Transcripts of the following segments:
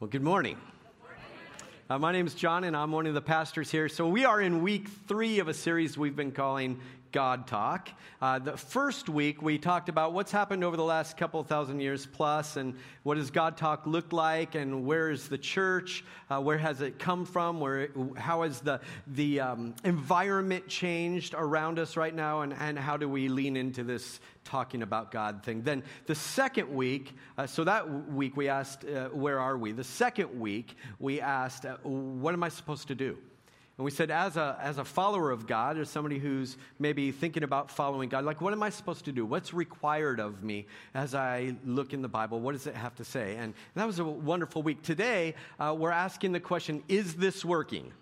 Well, good morning. Uh, my name is John, and I'm one of the pastors here. So, we are in week three of a series we've been calling God Talk. Uh, the first week, we talked about what's happened over the last couple thousand years plus, and what does God Talk look like, and where is the church? Uh, where has it come from? Where, how has the, the um, environment changed around us right now, and, and how do we lean into this talking about God thing? Then the second week, uh, so that week we asked, uh, Where are we? The second week, we asked, uh, What am I supposed to do? And we said, as a, as a follower of God, as somebody who's maybe thinking about following God, like, what am I supposed to do? What's required of me as I look in the Bible? What does it have to say? And that was a wonderful week. Today, uh, we're asking the question is this working?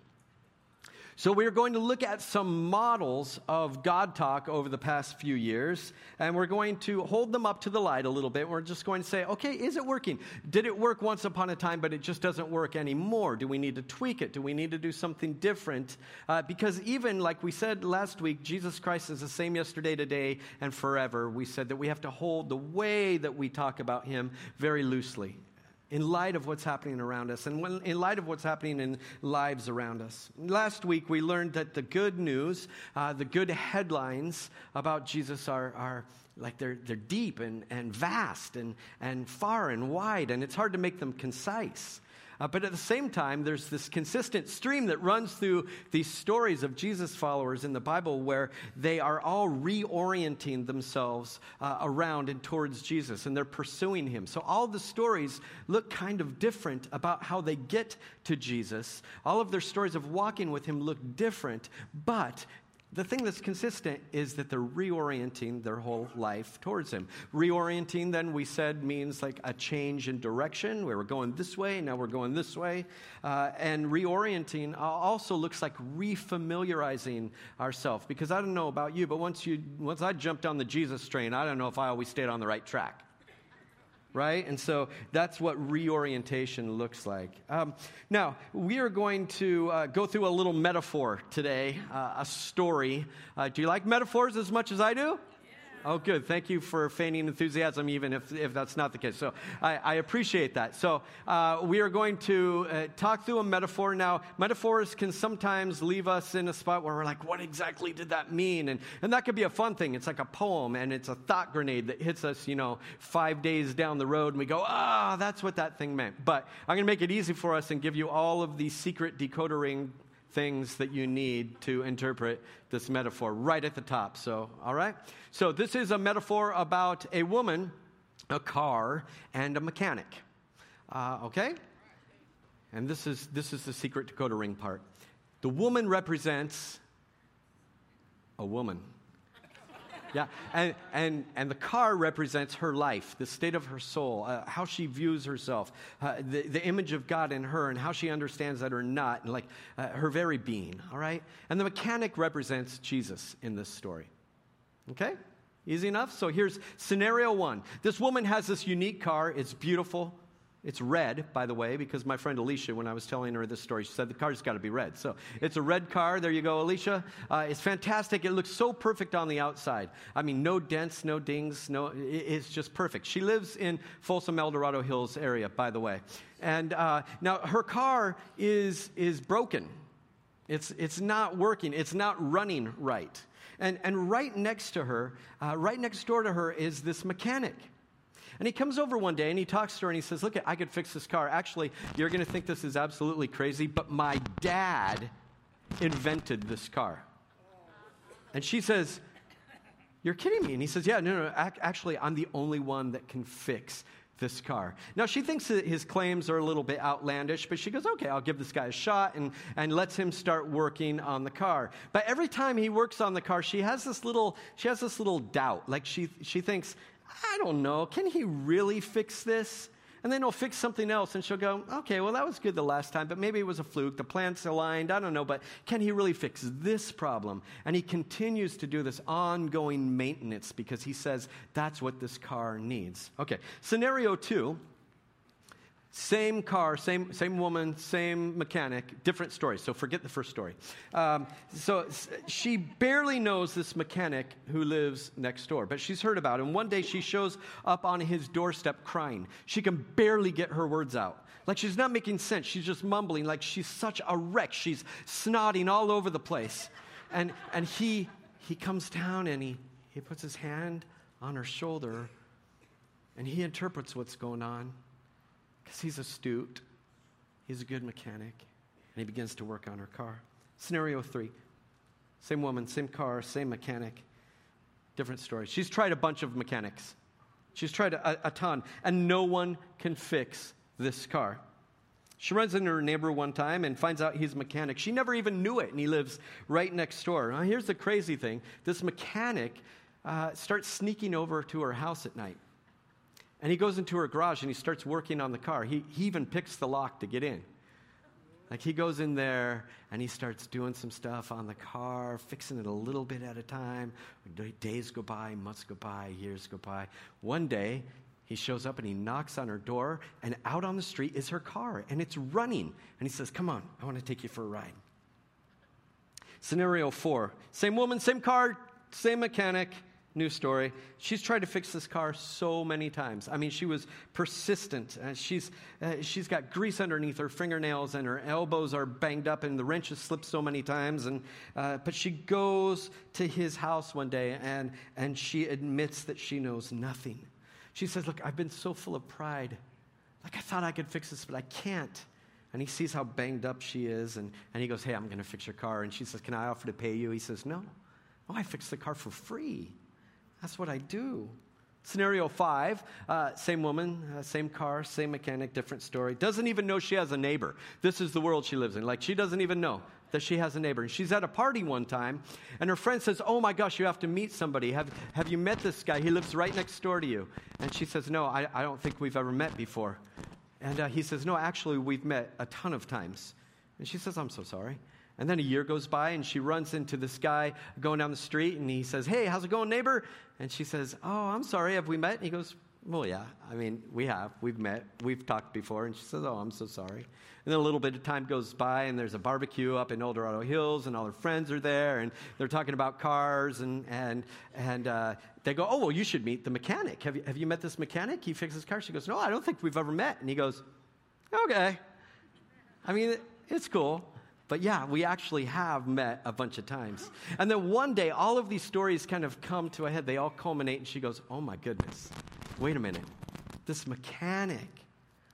So, we're going to look at some models of God talk over the past few years, and we're going to hold them up to the light a little bit. We're just going to say, okay, is it working? Did it work once upon a time, but it just doesn't work anymore? Do we need to tweak it? Do we need to do something different? Uh, because, even like we said last week, Jesus Christ is the same yesterday, today, and forever. We said that we have to hold the way that we talk about Him very loosely in light of what's happening around us and when, in light of what's happening in lives around us. Last week, we learned that the good news, uh, the good headlines about Jesus are, are like they're, they're deep and, and vast and, and far and wide, and it's hard to make them concise. Uh, but at the same time, there's this consistent stream that runs through these stories of Jesus followers in the Bible where they are all reorienting themselves uh, around and towards Jesus and they're pursuing him. So all the stories look kind of different about how they get to Jesus. All of their stories of walking with him look different, but the thing that's consistent is that they're reorienting their whole life towards Him. Reorienting, then, we said, means like a change in direction. We were going this way, now we're going this way. Uh, and reorienting also looks like refamiliarizing ourselves. Because I don't know about you, but once, you, once I jumped on the Jesus train, I don't know if I always stayed on the right track right? And so that's what reorientation looks like. Um, now, we are going to uh, go through a little metaphor today, uh, a story. Uh, do you like metaphors as much as I do? Oh, good. Thank you for feigning enthusiasm, even if, if that's not the case. So I, I appreciate that. So uh, we are going to uh, talk through a metaphor. Now, metaphors can sometimes leave us in a spot where we're like, what exactly did that mean? And, and that could be a fun thing. It's like a poem and it's a thought grenade that hits us, you know, five days down the road and we go, ah, oh, that's what that thing meant. But I'm going to make it easy for us and give you all of the secret decoder ring things that you need to interpret this metaphor right at the top. So, all right? So, this is a metaphor about a woman, a car, and a mechanic. Uh, okay? And this is, this is the secret decoder ring part. The woman represents a woman. Yeah, and, and, and the car represents her life, the state of her soul, uh, how she views herself, uh, the, the image of God in her, and how she understands that or not, and like uh, her very being, all right? And the mechanic represents Jesus in this story. Okay? Easy enough? So here's scenario one. This woman has this unique car, it's beautiful. It's red, by the way, because my friend Alicia, when I was telling her this story, she said the car's got to be red. So it's a red car. There you go, Alicia. Uh, it's fantastic. It looks so perfect on the outside. I mean, no dents, no dings, no. It's just perfect. She lives in Folsom, El Dorado Hills area, by the way. And uh, now her car is is broken. It's it's not working. It's not running right. And and right next to her, uh, right next door to her, is this mechanic. And he comes over one day and he talks to her and he says, Look, I could fix this car. Actually, you're going to think this is absolutely crazy, but my dad invented this car. And she says, You're kidding me. And he says, Yeah, no, no, actually, I'm the only one that can fix this car. Now, she thinks that his claims are a little bit outlandish, but she goes, okay, I'll give this guy a shot and, and lets him start working on the car. But every time he works on the car, she has this little, she has this little doubt. Like she, she thinks, I don't know, can he really fix this? And then he'll fix something else, and she'll go, okay, well, that was good the last time, but maybe it was a fluke. The plants aligned, I don't know, but can he really fix this problem? And he continues to do this ongoing maintenance because he says that's what this car needs. Okay, scenario two Same car, same, same woman, same mechanic, different story. So forget the first story. Um, so she barely knows this mechanic who lives next door, but she's heard about him. One day she shows up on his doorstep crying. She can barely get her words out. Like she's not making sense. She's just mumbling like she's such a wreck. She's snotting all over the place. And, and he, he comes down and he, he puts his hand on her shoulder and he interprets what's going on because he's astute, he's a good mechanic, and he begins to work on her car. Scenario three same woman, same car, same mechanic, different story. She's tried a bunch of mechanics, she's tried a, a ton, and no one can fix this car. She runs into her neighbor one time and finds out he's a mechanic. She never even knew it, and he lives right next door. Now, here's the crazy thing this mechanic uh, starts sneaking over to her house at night. And he goes into her garage and he starts working on the car. He, he even picks the lock to get in. Like he goes in there and he starts doing some stuff on the car, fixing it a little bit at a time. Days go by, months go by, years go by. One day, he shows up and he knocks on her door, and out on the street is her car, and it's running. And he says, Come on, I want to take you for a ride. Scenario four same woman, same car, same mechanic, New story. She's tried to fix this car so many times. I mean, she was persistent. Uh, she's, uh, she's got grease underneath her fingernails, and her elbows are banged up, and the wrenches slip so many times. And, uh, but she goes to his house one day, and, and she admits that she knows nothing. She says, Look, I've been so full of pride. Like, I thought I could fix this, but I can't. And he sees how banged up she is, and, and he goes, Hey, I'm going to fix your car. And she says, Can I offer to pay you? He says, No. Oh, I fixed the car for free. That's what I do. Scenario five uh, same woman, uh, same car, same mechanic, different story. Doesn't even know she has a neighbor. This is the world she lives in. Like, she doesn't even know that she has a neighbor. And she's at a party one time, and her friend says, Oh my gosh, you have to meet somebody. Have, have you met this guy? He lives right next door to you. And she says, No, I, I don't think we've ever met before. And uh, he says, No, actually, we've met a ton of times. And she says, I'm so sorry. And then a year goes by and she runs into this guy going down the street and he says, Hey, how's it going, neighbor? And she says, Oh, I'm sorry, have we met? And he goes, Well, yeah, I mean, we have. We've met. We've talked before. And she says, Oh, I'm so sorry. And then a little bit of time goes by and there's a barbecue up in El Dorado Hills and all her friends are there and they're talking about cars and, and, and uh, they go, Oh, well, you should meet the mechanic. Have you, have you met this mechanic? He fixes cars. She goes, No, I don't think we've ever met. And he goes, Okay. I mean, it's cool. But yeah, we actually have met a bunch of times. And then one day, all of these stories kind of come to a head. They all culminate, and she goes, Oh my goodness, wait a minute. This mechanic,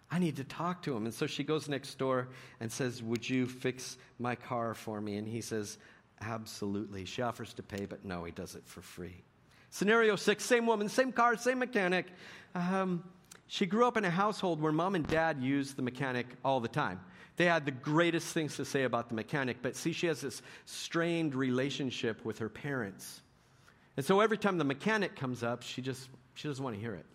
I need to talk to him. And so she goes next door and says, Would you fix my car for me? And he says, Absolutely. She offers to pay, but no, he does it for free. Scenario six same woman, same car, same mechanic. Um, she grew up in a household where mom and dad used the mechanic all the time. They had the greatest things to say about the mechanic, but see, she has this strained relationship with her parents. And so every time the mechanic comes up, she just she doesn't want to hear it.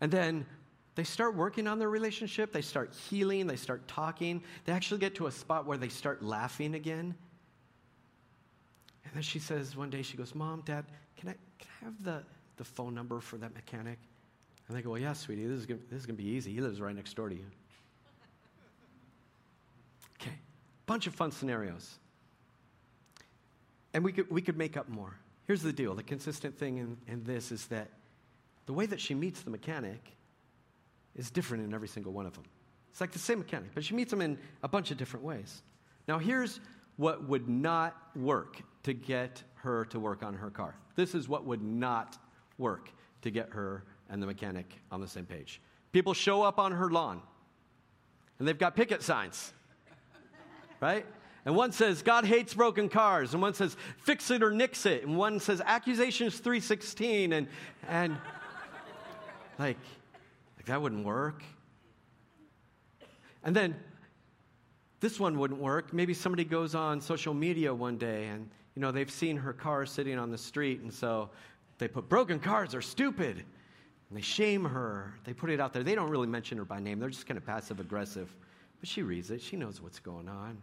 And then they start working on their relationship, they start healing, they start talking. They actually get to a spot where they start laughing again. And then she says one day, she goes, Mom, Dad, can I, can I have the, the phone number for that mechanic? And they go, Well, yeah, sweetie, this is, gonna, this is going to be easy. He lives right next door to you. Bunch of fun scenarios. And we could, we could make up more. Here's the deal the consistent thing in, in this is that the way that she meets the mechanic is different in every single one of them. It's like the same mechanic, but she meets him in a bunch of different ways. Now, here's what would not work to get her to work on her car. This is what would not work to get her and the mechanic on the same page. People show up on her lawn, and they've got picket signs right? And one says God hates broken cars, and one says fix it or nix it, and one says accusations 316, and and like, like that wouldn't work. And then this one wouldn't work. Maybe somebody goes on social media one day and you know they've seen her car sitting on the street, and so they put broken cars are stupid. And they shame her. They put it out there. They don't really mention her by name. They're just kind of passive aggressive. But she reads it, she knows what's going on.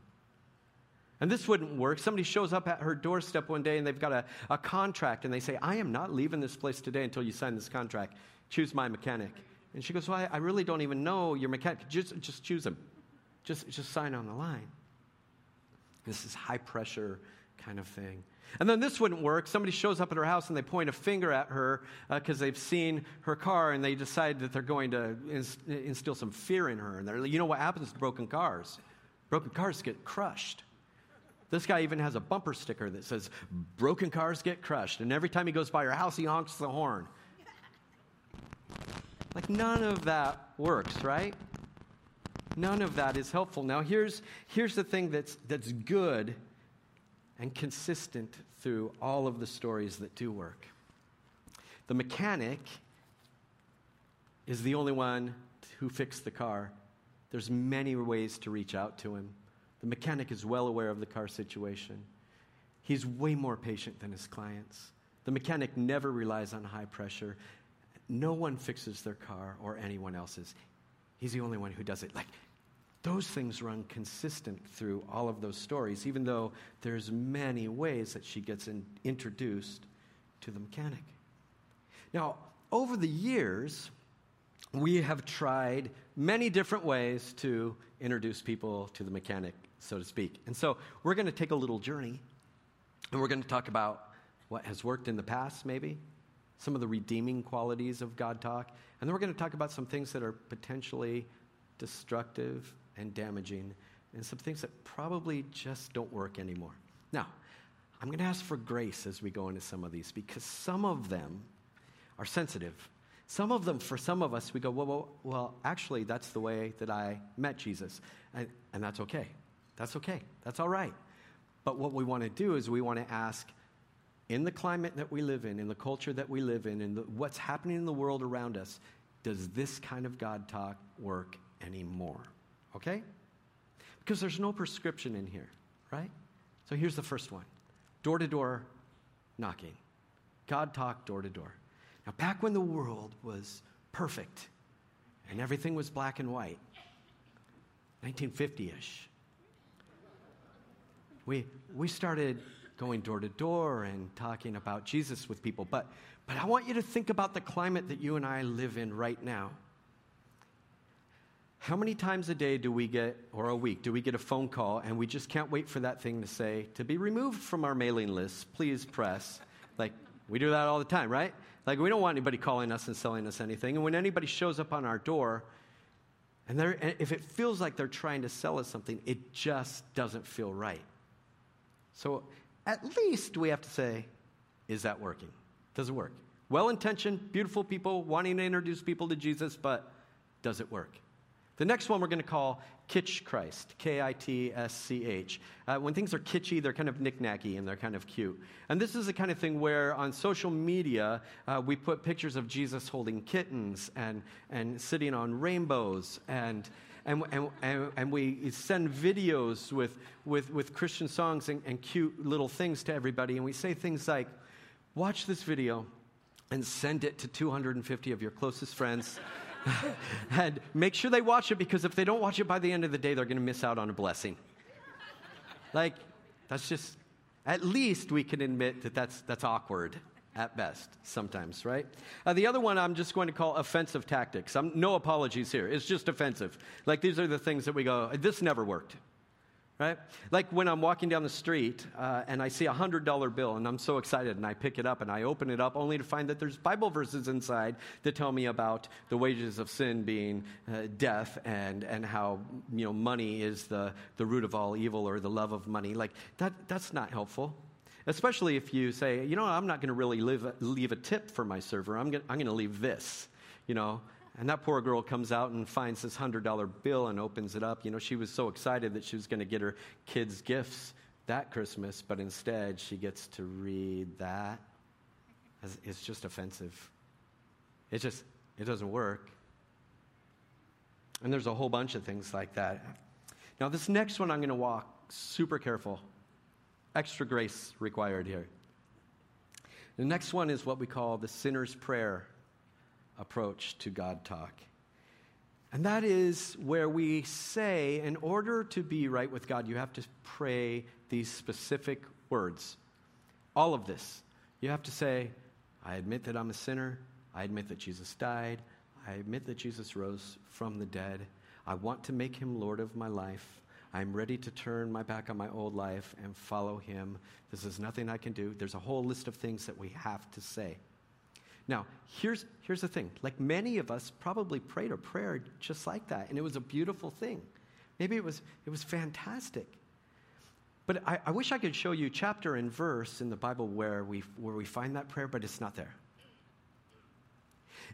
And this wouldn't work. Somebody shows up at her doorstep one day and they've got a, a contract and they say, I am not leaving this place today until you sign this contract. Choose my mechanic. And she goes, Well, I, I really don't even know your mechanic. Just, just choose him. Just, just sign on the line. This is high pressure kind of thing. And then this wouldn't work. Somebody shows up at her house and they point a finger at her because uh, they've seen her car and they decide that they're going to instill some fear in her. And they're, like, you know what happens to broken cars? Broken cars get crushed. This guy even has a bumper sticker that says, Broken cars get crushed. And every time he goes by your house, he honks the horn. Like, none of that works, right? None of that is helpful. Now, here's, here's the thing that's, that's good and consistent through all of the stories that do work. The mechanic is the only one who fixed the car. There's many ways to reach out to him. The mechanic is well aware of the car situation. He's way more patient than his clients. The mechanic never relies on high pressure. No one fixes their car or anyone else's. He's the only one who does it. Like, those things run consistent through all of those stories, even though there's many ways that she gets in, introduced to the mechanic. Now, over the years, we have tried many different ways to introduce people to the mechanic, so to speak. And so we're going to take a little journey, and we're going to talk about what has worked in the past, maybe, some of the redeeming qualities of God talk, and then we're going to talk about some things that are potentially destructive and damaging, and some things that probably just don't work anymore. Now, I'm going to ask for grace as we go into some of these because some of them are sensitive. Some of them, for some of us, we go, well, well, well actually, that's the way that I met Jesus. And, and that's okay. That's okay. That's all right. But what we want to do is we want to ask, in the climate that we live in, in the culture that we live in, the, what's happening in the world around us, does this kind of God talk work anymore? Okay? Because there's no prescription in here, right? So here's the first one door to door knocking. God talk door to door. Now, back when the world was perfect and everything was black and white, 1950 ish, we, we started going door to door and talking about Jesus with people. But, but I want you to think about the climate that you and I live in right now. How many times a day do we get, or a week, do we get a phone call and we just can't wait for that thing to say, to be removed from our mailing list, please press? Like, we do that all the time, right? Like, we don't want anybody calling us and selling us anything. And when anybody shows up on our door, and, if it feels like they're trying to sell us something, it just doesn't feel right. So, at least we have to say, is that working? Does it work? Well intentioned, beautiful people wanting to introduce people to Jesus, but does it work? The next one we're going to call Kitsch Christ, K I T S C H. Uh, when things are kitschy, they're kind of knickknacky and they're kind of cute. And this is the kind of thing where on social media, uh, we put pictures of Jesus holding kittens and, and sitting on rainbows and. And, and, and, we send videos with, with, with Christian songs and, and cute little things to everybody. And we say things like, watch this video and send it to 250 of your closest friends. and make sure they watch it because if they don't watch it by the end of the day, they're going to miss out on a blessing. like, that's just, at least we can admit that that's, that's awkward at best sometimes, right? Uh, the other one I'm just going to call offensive tactics. I'm, no apologies here. It's just offensive. Like, these are the things that we go, this never worked right? Like when I'm walking down the street uh, and I see a $100 bill and I'm so excited and I pick it up and I open it up only to find that there's Bible verses inside that tell me about the wages of sin being uh, death and, and how, you know, money is the, the root of all evil or the love of money. Like that, that's not helpful. Especially if you say, you know, I'm not going to really live, leave a tip for my server. I'm going I'm to leave this, you know, and that poor girl comes out and finds this $100 bill and opens it up. You know, she was so excited that she was going to get her kids gifts that Christmas, but instead she gets to read that. It's just offensive. It just, it doesn't work. And there's a whole bunch of things like that. Now, this next one I'm going to walk super careful. Extra grace required here. The next one is what we call the sinner's prayer approach to God talk. And that is where we say, in order to be right with God, you have to pray these specific words. All of this. You have to say, I admit that I'm a sinner. I admit that Jesus died. I admit that Jesus rose from the dead. I want to make him Lord of my life. I'm ready to turn my back on my old life and follow him. This is nothing I can do. There's a whole list of things that we have to say. Now, here's, here's the thing. Like many of us probably prayed a prayer just like that, and it was a beautiful thing. Maybe it was, it was fantastic. But I, I wish I could show you chapter and verse in the Bible where we, where we find that prayer, but it's not there.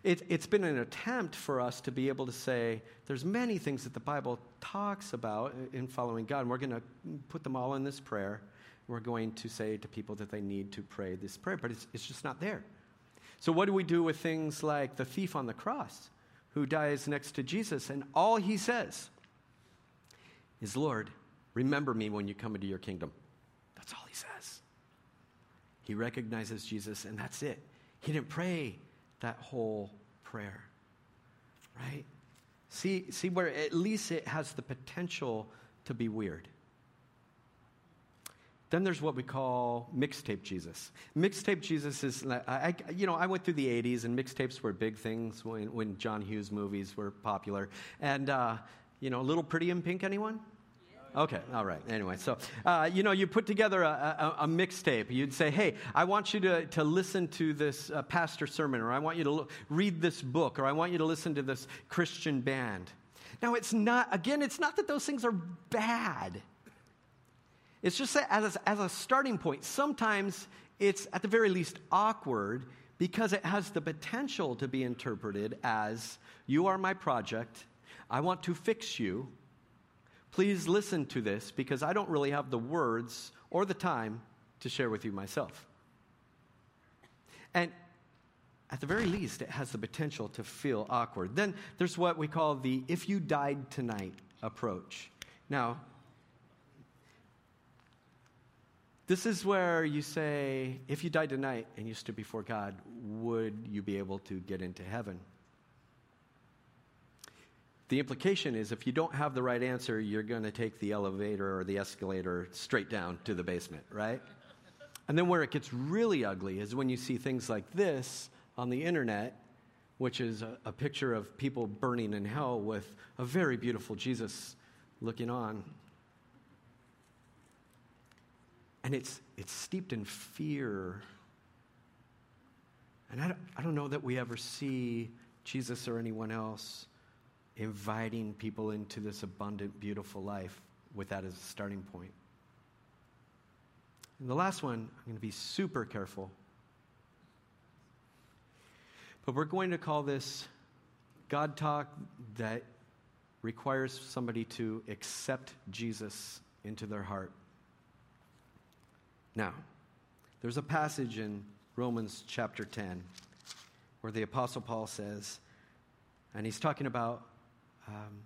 It, it's been an attempt for us to be able to say there's many things that the Bible talks about in following God, and we're going to put them all in this prayer. We're going to say to people that they need to pray this prayer, but it's, it's just not there. So, what do we do with things like the thief on the cross who dies next to Jesus, and all he says is, Lord, remember me when you come into your kingdom? That's all he says. He recognizes Jesus, and that's it. He didn't pray that whole prayer, right? See, see where at least it has the potential to be weird. Then there's what we call mixtape Jesus. Mixtape Jesus is, I, you know, I went through the 80s and mixtapes were big things when, when John Hughes movies were popular. And, uh, you know, a Little Pretty in Pink, anyone? Okay, all right. Anyway, so, uh, you know, you put together a, a, a, mixtape. You'd say, hey, I want you to, to listen to this uh, pastor sermon, or I want you to read this book, or I want you to listen to this Christian band. Now, it's not, again, it's not that those things are bad. It's just as as a starting point, sometimes it's at the very least awkward because it has the potential to be interpreted as you are my project, I want to fix you. Please listen to this because I don't really have the words or the time to share with you myself. And at the very least, it has the potential to feel awkward. Then there's what we call the if you died tonight approach. Now, This is where you say, if you died tonight and you stood before God, would you be able to get into heaven? The implication is if you don't have the right answer, you're going to take the elevator or the escalator straight down to the basement, right? And then where it gets really ugly is when you see things like this on the internet, which is a, a picture of people burning in hell with a very beautiful Jesus looking on and it's, it's steeped in fear. And I don't, I don't know that we ever see Jesus or anyone else inviting people into this abundant, beautiful life with that as a starting point. And the last one, I'm going to be super careful. But we're going to call this God talk that requires somebody to accept Jesus into their heart. Now, there's a passage in Romans chapter 10 where the Apostle Paul says, and he's talking about um,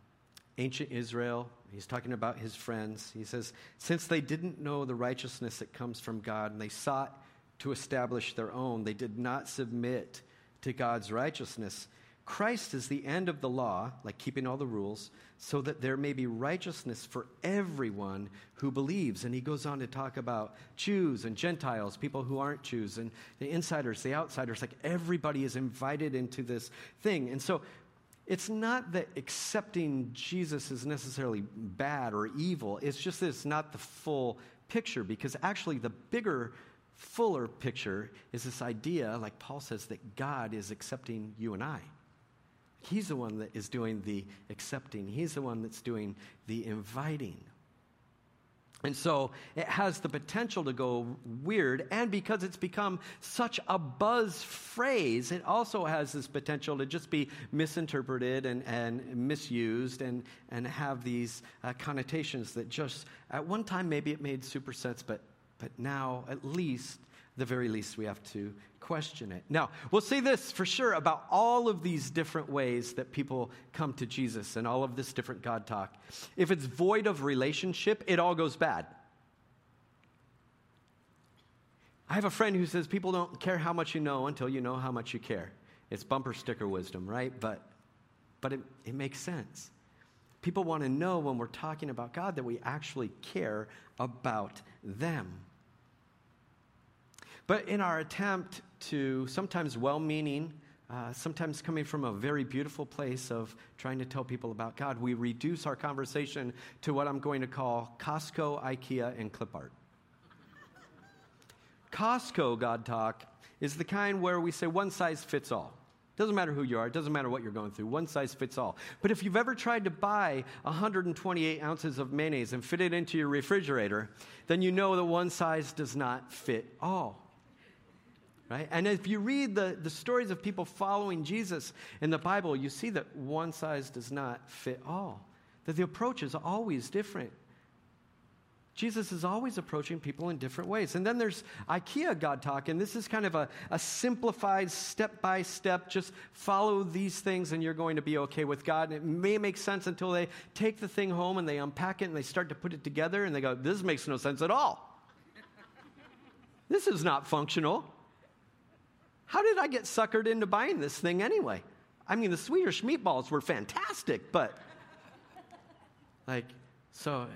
ancient Israel, he's talking about his friends. He says, Since they didn't know the righteousness that comes from God and they sought to establish their own, they did not submit to God's righteousness. Christ is the end of the law, like keeping all the rules, so that there may be righteousness for everyone who believes. And he goes on to talk about Jews and Gentiles, people who aren't Jews, and the insiders, the outsiders. Like everybody is invited into this thing. And so it's not that accepting Jesus is necessarily bad or evil, it's just that it's not the full picture, because actually the bigger fuller picture is this idea, like Paul says, that God is accepting you and I. He's the one that is doing the accepting, He's the one that's doing the inviting. And so it has the potential to go weird. And because it's become such a buzz phrase, it also has this potential to just be misinterpreted and, and misused and, and have these uh, connotations that just, at one time, maybe it made super sense, but, but now, at least, the very least, we have to question it. Now, we'll say this for sure about all of these different ways that people come to Jesus and all of this different God talk. If it's void of relationship, it all goes bad. I have a friend who says people don't care how much you know until you know how much you care. It's bumper sticker wisdom, right? But, but it, it makes sense. People want to know when we're talking about God that we actually care about them. But in our attempt to sometimes well meaning uh, sometimes coming from a very beautiful place of trying to tell people about God, we reduce our conversation to what I'm going to call Costco, IKEA, and clip art. Costco God talk is the kind where we say one size fits all. Doesn't matter who you are, it doesn't matter what you're going through, one size fits all. But if you've ever tried to buy 128 ounces of mayonnaise and fit it into your refrigerator, then you know that one size does not fit all right? And if you read the, the stories of people following Jesus in the Bible, you see that one size does not fit all, that the approach is always different. Jesus is always approaching people in different ways. And then there's IKEA God talk, and this is kind of a, a simplified step by step, just follow these things and you're going to be okay with God. And it may make sense until they take the thing home and they unpack it and they start to put it together and they go, This makes no sense at all. this is not functional. How did I get suckered into buying this thing anyway? I mean, the Swedish meatballs were fantastic, but like, so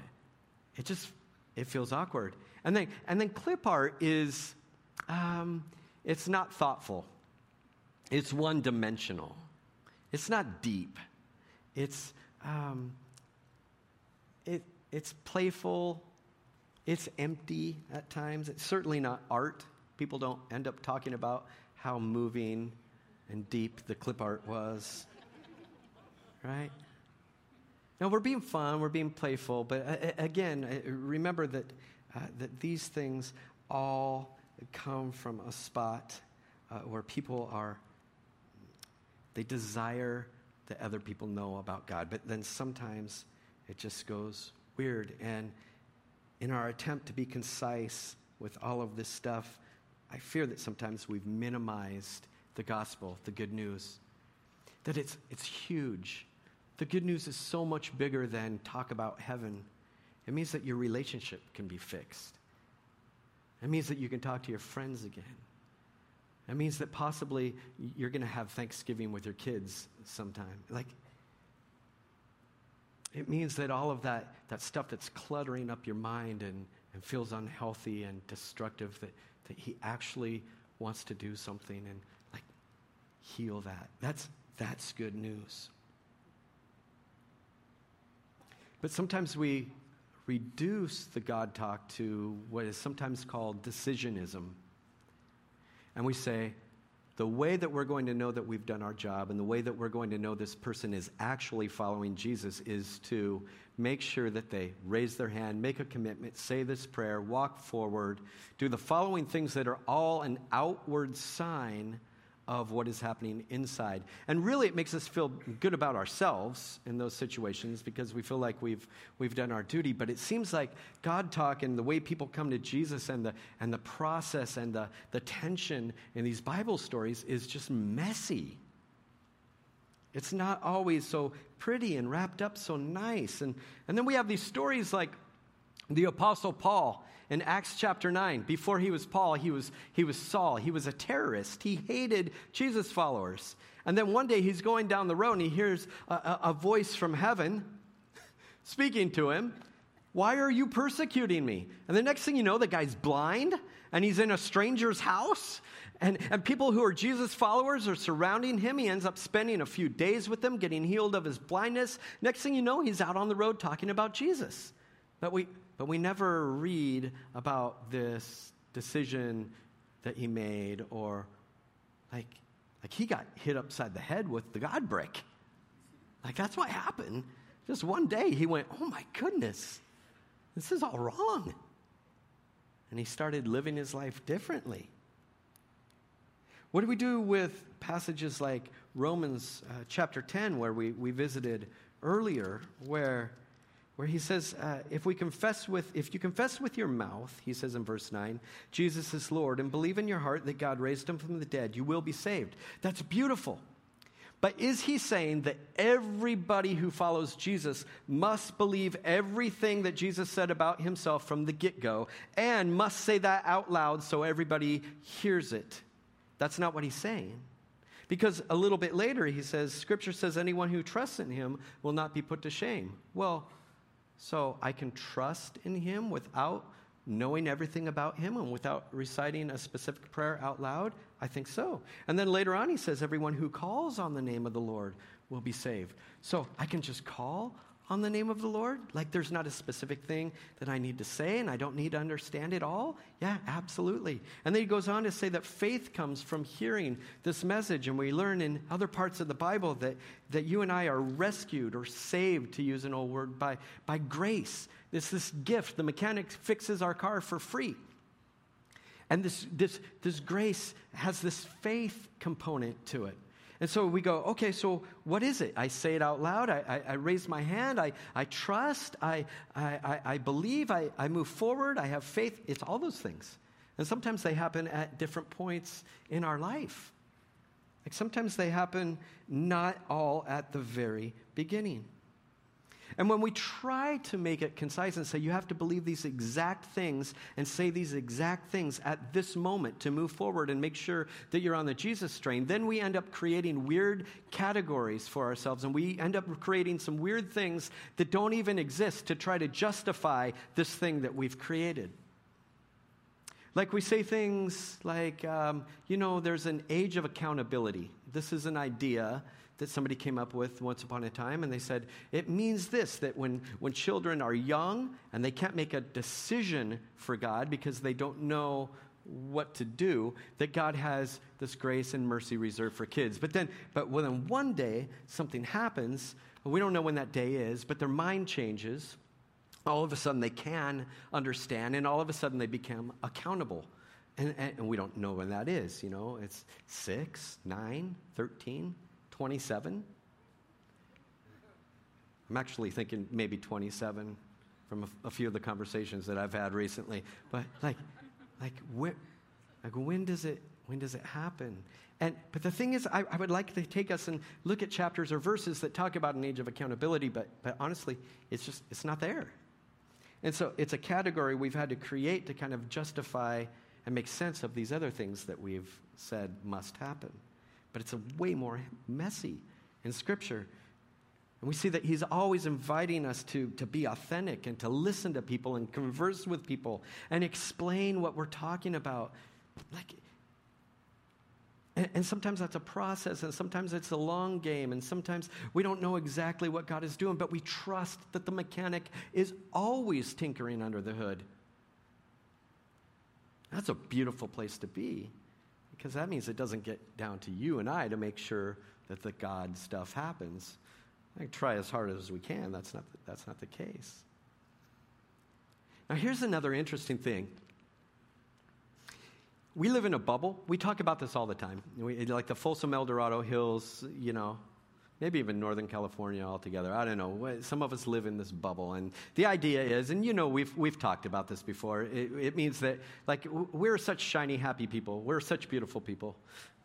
it just it feels awkward. And then and then clip art is um, it's not thoughtful. It's one dimensional. It's not deep. It's um, it it's playful. It's empty at times. It's certainly not art. People don't end up talking about how moving and deep the clip art was. Right? Now, we're being fun, we're being playful, but uh, again, uh, remember that, uh, that these things all come from a spot uh, where people are, they desire that other people know about God, but then sometimes it just goes weird. And in our attempt to be concise with all of this stuff, I fear that sometimes we've minimized the gospel, the good news, that it's, it's huge. The good news is so much bigger than talk about heaven. It means that your relationship can be fixed. It means that you can talk to your friends again. It means that possibly you're going to have Thanksgiving with your kids sometime. Like, it means that all of that, that stuff that's cluttering up your mind and, and feels unhealthy and destructive, that, that he actually wants to do something and like heal that. That's that's good news. But sometimes we reduce the God talk to what is sometimes called decisionism. And we say, the way that we're going to know that we've done our job and the way that we're going to know this person is actually following Jesus is to make sure that they raise their hand, make a commitment, say this prayer, walk forward, do the following things that are all an outward sign of what is happening inside. And really, it makes us feel good about ourselves in those situations because we feel like we've, we've done our duty. But it seems like God talk and the way people come to Jesus and the, and the process and the, the tension in these Bible stories is just messy. It's not always so pretty and wrapped up so nice. And, and then we have these stories like the Apostle Paul in Acts chapter 9. Before he was Paul, he was, he was Saul. He was a terrorist. He hated Jesus followers. And then one day he's going down the road and he hears a, a, a voice from heaven speaking to him. Why are you persecuting me? And the next thing you know, the guy's blind and he's in a stranger's house. And, and people who are Jesus followers are surrounding him. He ends up spending a few days with them, getting healed of his blindness. Next thing you know, he's out on the road talking about Jesus. But we, but we never read about this decision that he made or like, like he got hit upside the head with the God brick. Like that's what happened. Just one day he went, Oh my goodness, this is all wrong. And he started living his life differently. What do we do with passages like Romans uh, chapter 10, where we, we visited earlier, where where he says, uh, if we confess with, if you confess with your mouth, he says in verse 9, Jesus is Lord, and believe in your heart that God raised him from the dead, you will be saved. That's beautiful. But is he saying that everybody who follows Jesus must believe everything that Jesus said about himself from the get go and must say that out loud so everybody hears it? That's not what he's saying. Because a little bit later, he says, Scripture says anyone who trusts in him will not be put to shame. Well, so I can trust in him without knowing everything about him and without reciting a specific prayer out loud? I think so. And then later on, he says, Everyone who calls on the name of the Lord will be saved. So I can just call on the name of the Lord? Like there's not a specific thing that I need to say and I don't need to understand it all? Yeah, absolutely. And then he goes on to say that faith comes from hearing this message. And we learn in other parts of the Bible that, that you and I are rescued or saved, to use an old word, by, by grace. It's this gift. The mechanic fixes our car for free. And this, this, this grace has this faith component to it. And so we go, okay, so what is it? I say it out loud. I, I, I raise my hand. I, I trust. I, I, I believe. I, I move forward. I have faith. It's all those things. And sometimes they happen at different points in our life. Like sometimes they happen not all at the very beginning. And when we try to make it concise and say you have to believe these exact things and say these exact things at this moment to move forward and make sure that you're on the Jesus train, then we end up creating weird categories for ourselves and we end up creating some weird things that don't even exist to try to justify this thing that we've created. Like we say things like, um, you know, there's an age of accountability. This is an idea that somebody came up with once upon a time, and they said, it means this that when, when children are young and they can't make a decision for God because they don't know what to do, that God has this grace and mercy reserved for kids. But then, but when one day something happens, we don't know when that day is, but their mind changes. All of a sudden they can understand, and all of a sudden they become accountable. And, and, and we don't know when that is, you know, it's six, nine, 13. 27? I'm actually thinking maybe 27 from a, a, few of the conversations that I've had recently. But like, like, where, like when does it when does it happen? And but the thing is, I, I would like to take us and look at chapters or verses that talk about an age of accountability. But but honestly, it's just it's not there. And so it's a category we've had to create to kind of justify and make sense of these other things that we've said must happen but it's a way more messy in Scripture. And we see that he's always inviting us to, to be authentic and to listen to people and converse with people and explain what we're talking about. Like, and, and sometimes that's a process, and sometimes it's a long game, and sometimes we don't know exactly what God is doing, but we trust that the mechanic is always tinkering under the hood. That's a beautiful place to be because that means it doesn't get down to you and I to make sure that the God stuff happens. I try as hard as we can. That's not the, that's not the case. Now, here's another interesting thing. We live in a bubble. We talk about this all the time. We, like the Folsom El Dorado Hills, you know, maybe even Northern California altogether. I don't know. Some of us live in this bubble. And the idea is, and you know, we've, we've talked about this before, it, it means that, like, we're such shiny, happy people. We're such beautiful people,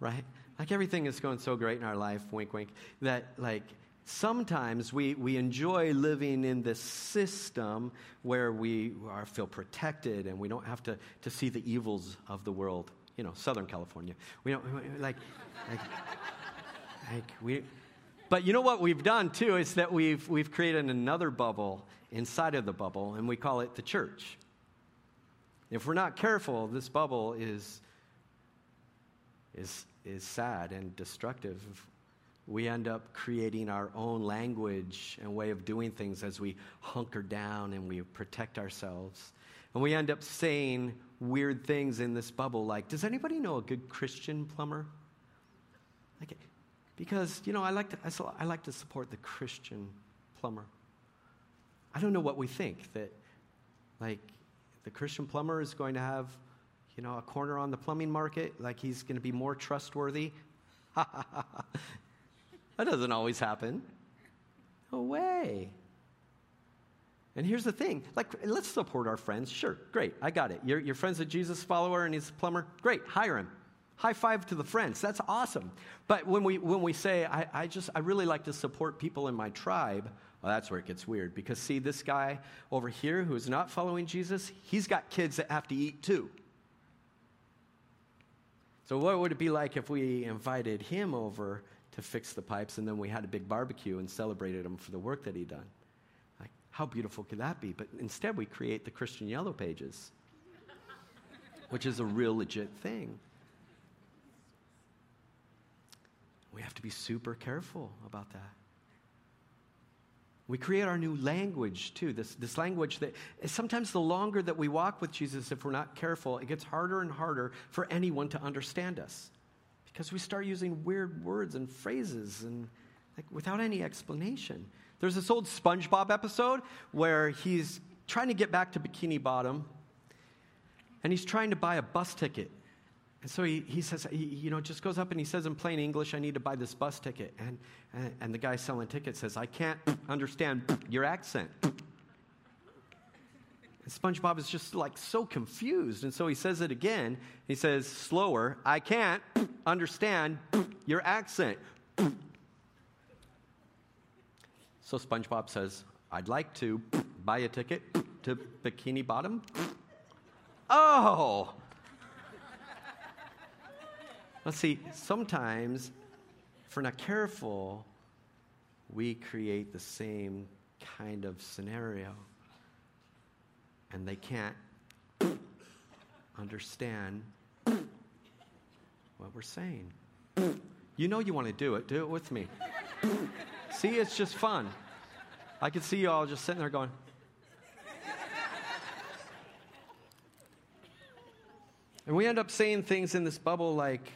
right? Like, everything is going so great in our life, wink, wink, that, like, sometimes we, we enjoy living in this system where we are, feel protected and we don't have to, to see the evils of the world. You know, Southern California. We don't, like, like, like we, but you know what we've done too is that we've, we've created another bubble inside of the bubble, and we call it the church. If we're not careful, this bubble is, is, is sad and destructive. We end up creating our own language and way of doing things as we hunker down and we protect ourselves. And we end up saying weird things in this bubble like, Does anybody know a good Christian plumber? Like, because, you know, I like to, I like to support the Christian plumber. I don't know what we think that, like, the Christian plumber is going to have, you know, a corner on the plumbing market, like he's going to be more trustworthy. Ha ha ha ha. That doesn't always happen. No way. And here's the thing like, let's support our friends. Sure, great, I got it. Your, your friend's a Jesus follower and he's a plumber. Great, hire him. High five to the friends. That's awesome. But when we, when we say, I, I just, I really like to support people in my tribe, well, that's where it gets weird. Because see, this guy over here who's not following Jesus, he's got kids that have to eat too. So, what would it be like if we invited him over to fix the pipes and then we had a big barbecue and celebrated him for the work that he'd done? Like, how beautiful could that be? But instead, we create the Christian Yellow Pages which is a real legit thing. We have to be super careful about that. We create our new language too, this, this language that sometimes the longer that we walk with Jesus, if we're not careful, it gets harder and harder for anyone to understand us. Because we start using weird words and phrases and like without any explanation. There's this old SpongeBob episode where he's trying to get back to Bikini Bottom and he's trying to buy a bus ticket. And so he, he says, he, you know, just goes up and he says in plain English, I need to buy this bus ticket. And, and, and the guy selling tickets says, I can't understand your accent. And SpongeBob is just like so confused. And so he says it again. He says, slower, I can't understand your accent. So SpongeBob says, I'd like to buy a ticket to Bikini Bottom. Oh! Let's see, sometimes, if we're not careful, we create the same kind of scenario. And they can't understand what we're saying. You know you want to do it. Do it with me. see, it's just fun. I can see you all just sitting there going, And we end up saying things in this bubble like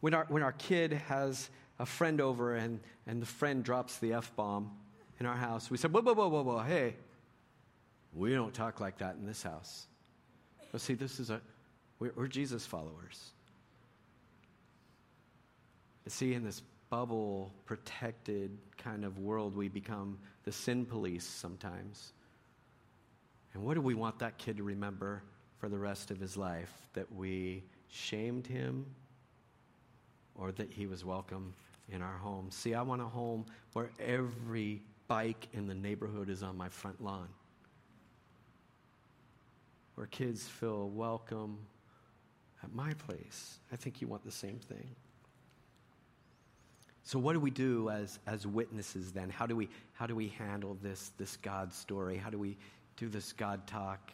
when our, when our kid has a friend over and, and the friend drops the F bomb in our house, we say, whoa, whoa, whoa, whoa, whoa, hey, we don't talk like that in this house. But see, this is a, we're, we're Jesus followers. But see, in this bubble protected kind of world, we become the sin police sometimes. And what do we want that kid to remember for the rest of his life? That we shamed him or that he was welcome in our home. See, I want a home where every bike in the neighborhood is on my front lawn, where kids feel welcome at my place. I think you want the same thing. So, what do we do as, as witnesses then? How do we, how do we handle this, this God story? How do we do this God talk?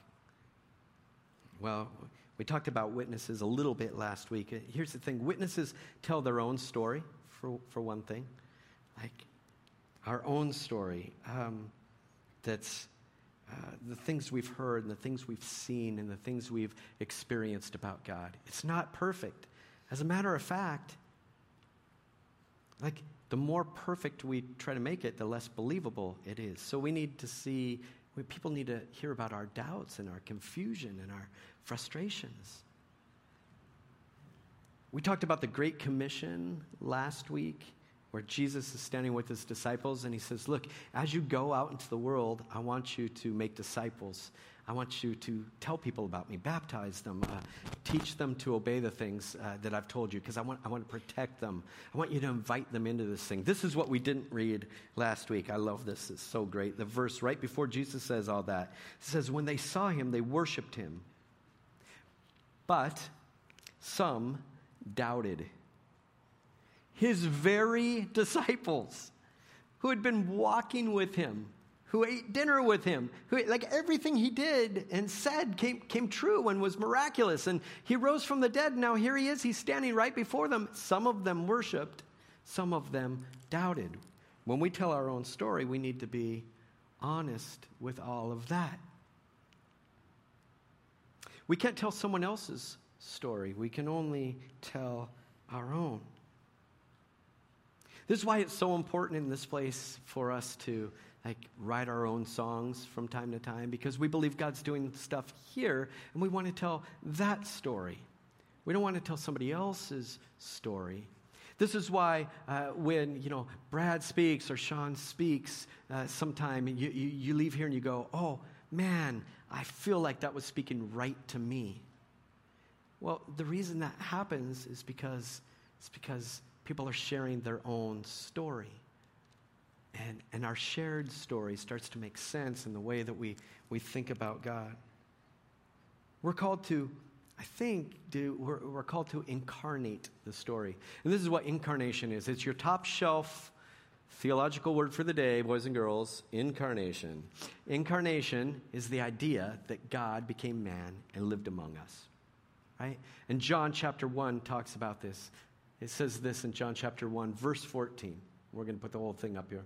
Well, we talked about witnesses a little bit last week. Here's the thing witnesses tell their own story, for, for one thing. Like our own story. Um, that's uh, the things we've heard and the things we've seen and the things we've experienced about God. It's not perfect. As a matter of fact, like the more perfect we try to make it, the less believable it is. So we need to see, we, people need to hear about our doubts and our confusion and our frustrations. We talked about the Great Commission last week, where Jesus is standing with his disciples and he says, Look, as you go out into the world, I want you to make disciples. I want you to tell people about me, baptize them, uh, teach them to obey the things uh, that I've told you, because I want, I want to protect them. I want you to invite them into this thing. This is what we didn't read last week. I love this. It's so great. The verse right before Jesus says all that It says, When they saw him, they worshiped him. But some doubted. His very disciples who had been walking with him, who ate dinner with him, who, like everything he did and said came, came true and was miraculous. And he rose from the dead. Now here he is. He's standing right before them. Some of them worshiped, some of them doubted. When we tell our own story, we need to be honest with all of that. We can't tell someone else's story, we can only tell our own. This is why it's so important in this place for us to like write our own songs from time to time because we believe God's doing stuff here and we want to tell that story. We don't want to tell somebody else's story. This is why uh, when you know Brad speaks or Sean speaks, uh, sometime you, you, you leave here and you go, "Oh man, I feel like that was speaking right to me." Well, the reason that happens is because it's because people are sharing their own story. And, and our shared story starts to make sense in the way that we, we think about God. We're called to, I think, do, we're, we're called to incarnate the story. And this is what incarnation is it's your top shelf theological word for the day, boys and girls incarnation. Incarnation is the idea that God became man and lived among us. right? And John chapter 1 talks about this. It says this in John chapter 1, verse 14. We're going to put the whole thing up here.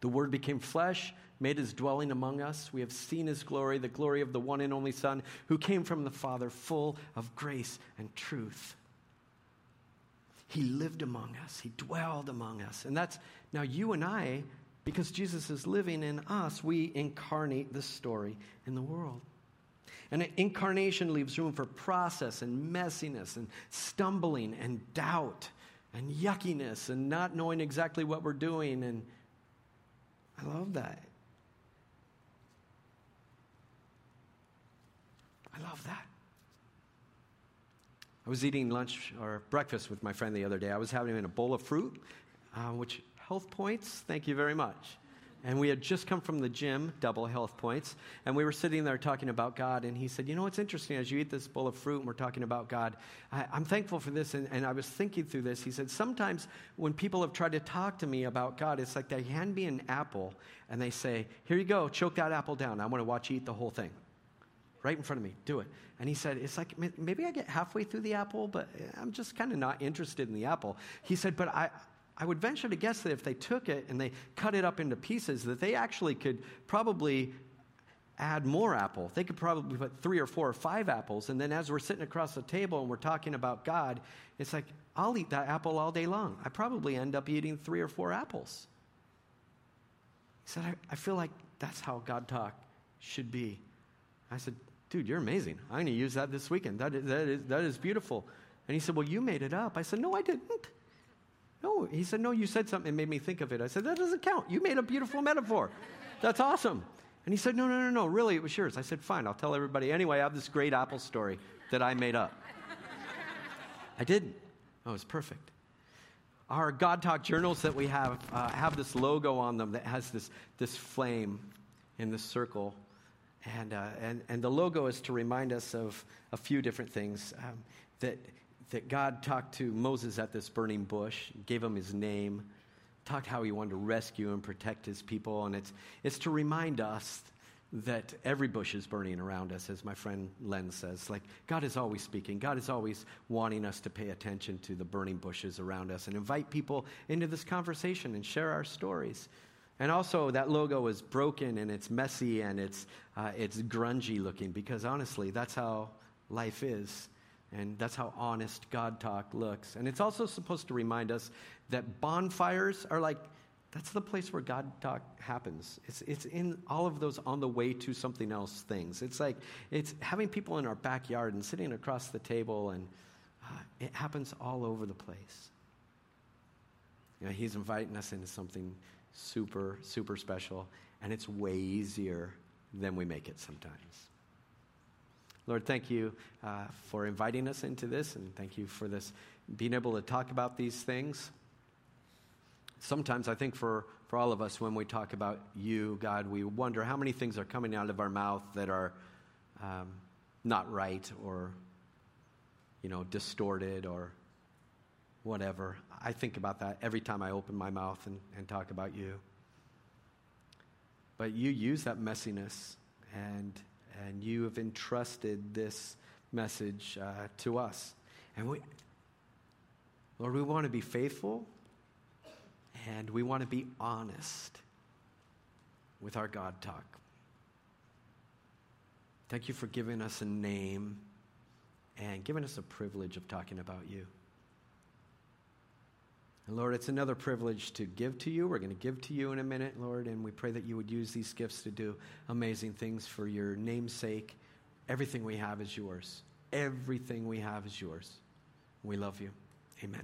The Word became flesh, made his dwelling among us. We have seen his glory, the glory of the one and only Son, who came from the Father, full of grace and truth. He lived among us, he dwelled among us. And that's now you and I, because Jesus is living in us, we incarnate this story in the world. And incarnation leaves room for process and messiness and stumbling and doubt and yuckiness and not knowing exactly what we're doing. And I love that. I love that. I was eating lunch or breakfast with my friend the other day. I was having in a bowl of fruit, uh, which health points, thank you very much. And we had just come from the gym, double health points, and we were sitting there talking about God. And he said, You know what's interesting? As you eat this bowl of fruit and we're talking about God, I, am thankful for this. And, and, I was thinking through this. He said, Sometimes when people have tried to talk to me about God, it's like they hand me an apple and they say, Here you go, choke that apple down. I want to watch you eat the whole thing. Right in front of me, do it. And he said, It's like maybe I get halfway through the apple, but I'm just kind of not interested in the apple. He said, But I, I would venture to guess that if they took it and they cut it up into pieces, that they actually could probably add more apple. They could probably put three or four or five apples. And then as we're sitting across the table and we're talking about God, it's like, I'll eat that apple all day long. I probably end up eating three or four apples. He said, I, I feel like that's how God talk should be. I said, dude, you're amazing. I'm going to use that this weekend. That is, that, is, that is beautiful. And he said, well, you made it up. I said, no, I didn't. No, he said, No, you said something and made me think of it. I said, That doesn't count. You made a beautiful metaphor. That's awesome. And he said, No, no, no, no, really, it was yours. I said, Fine, I'll tell everybody. Anyway, I have this great Apple story that I made up. I didn't. Oh, it was perfect. Our God Talk journals that we have uh, have this logo on them that has this, this flame in this circle. And, uh, and, and the logo is to remind us of a few different things. Um, that that God talked to Moses at this burning bush, gave him his name, talked how he wanted to rescue and protect his people. And it's, it's to remind us that every bush is burning around us, as my friend Len says. Like, God is always speaking. God is always wanting us to pay attention to the burning bushes around us and invite people into this conversation and share our stories. And also, that logo is broken and it's messy and it's, uh, it's grungy looking because honestly, that's how life is. And that's how honest God talk looks. And it's also supposed to remind us that bonfires are like, that's the place where God talk happens. It's, it's in all of those on the way to something else things. It's like, it's having people in our backyard and sitting across the table, and uh, it happens all over the place. You know, he's inviting us into something super, super special, and it's way easier than we make it sometimes. Lord, thank you uh, for inviting us into this, and thank you for this being able to talk about these things. Sometimes I think for, for all of us, when we talk about you, God, we wonder how many things are coming out of our mouth that are um, not right or, you know, distorted or whatever. I think about that every time I open my mouth and, and talk about you. But you use that messiness and and you have entrusted this message uh, to us. And we, Lord, we want to be faithful and we want to be honest with our God talk. Thank you for giving us a name and giving us a privilege of talking about you. And Lord, it's another privilege to give to you. We're going to give to you in a minute, Lord, and we pray that you would use these gifts to do amazing things for your name's sake. Everything we have is yours. Everything we have is yours. We love you. Amen.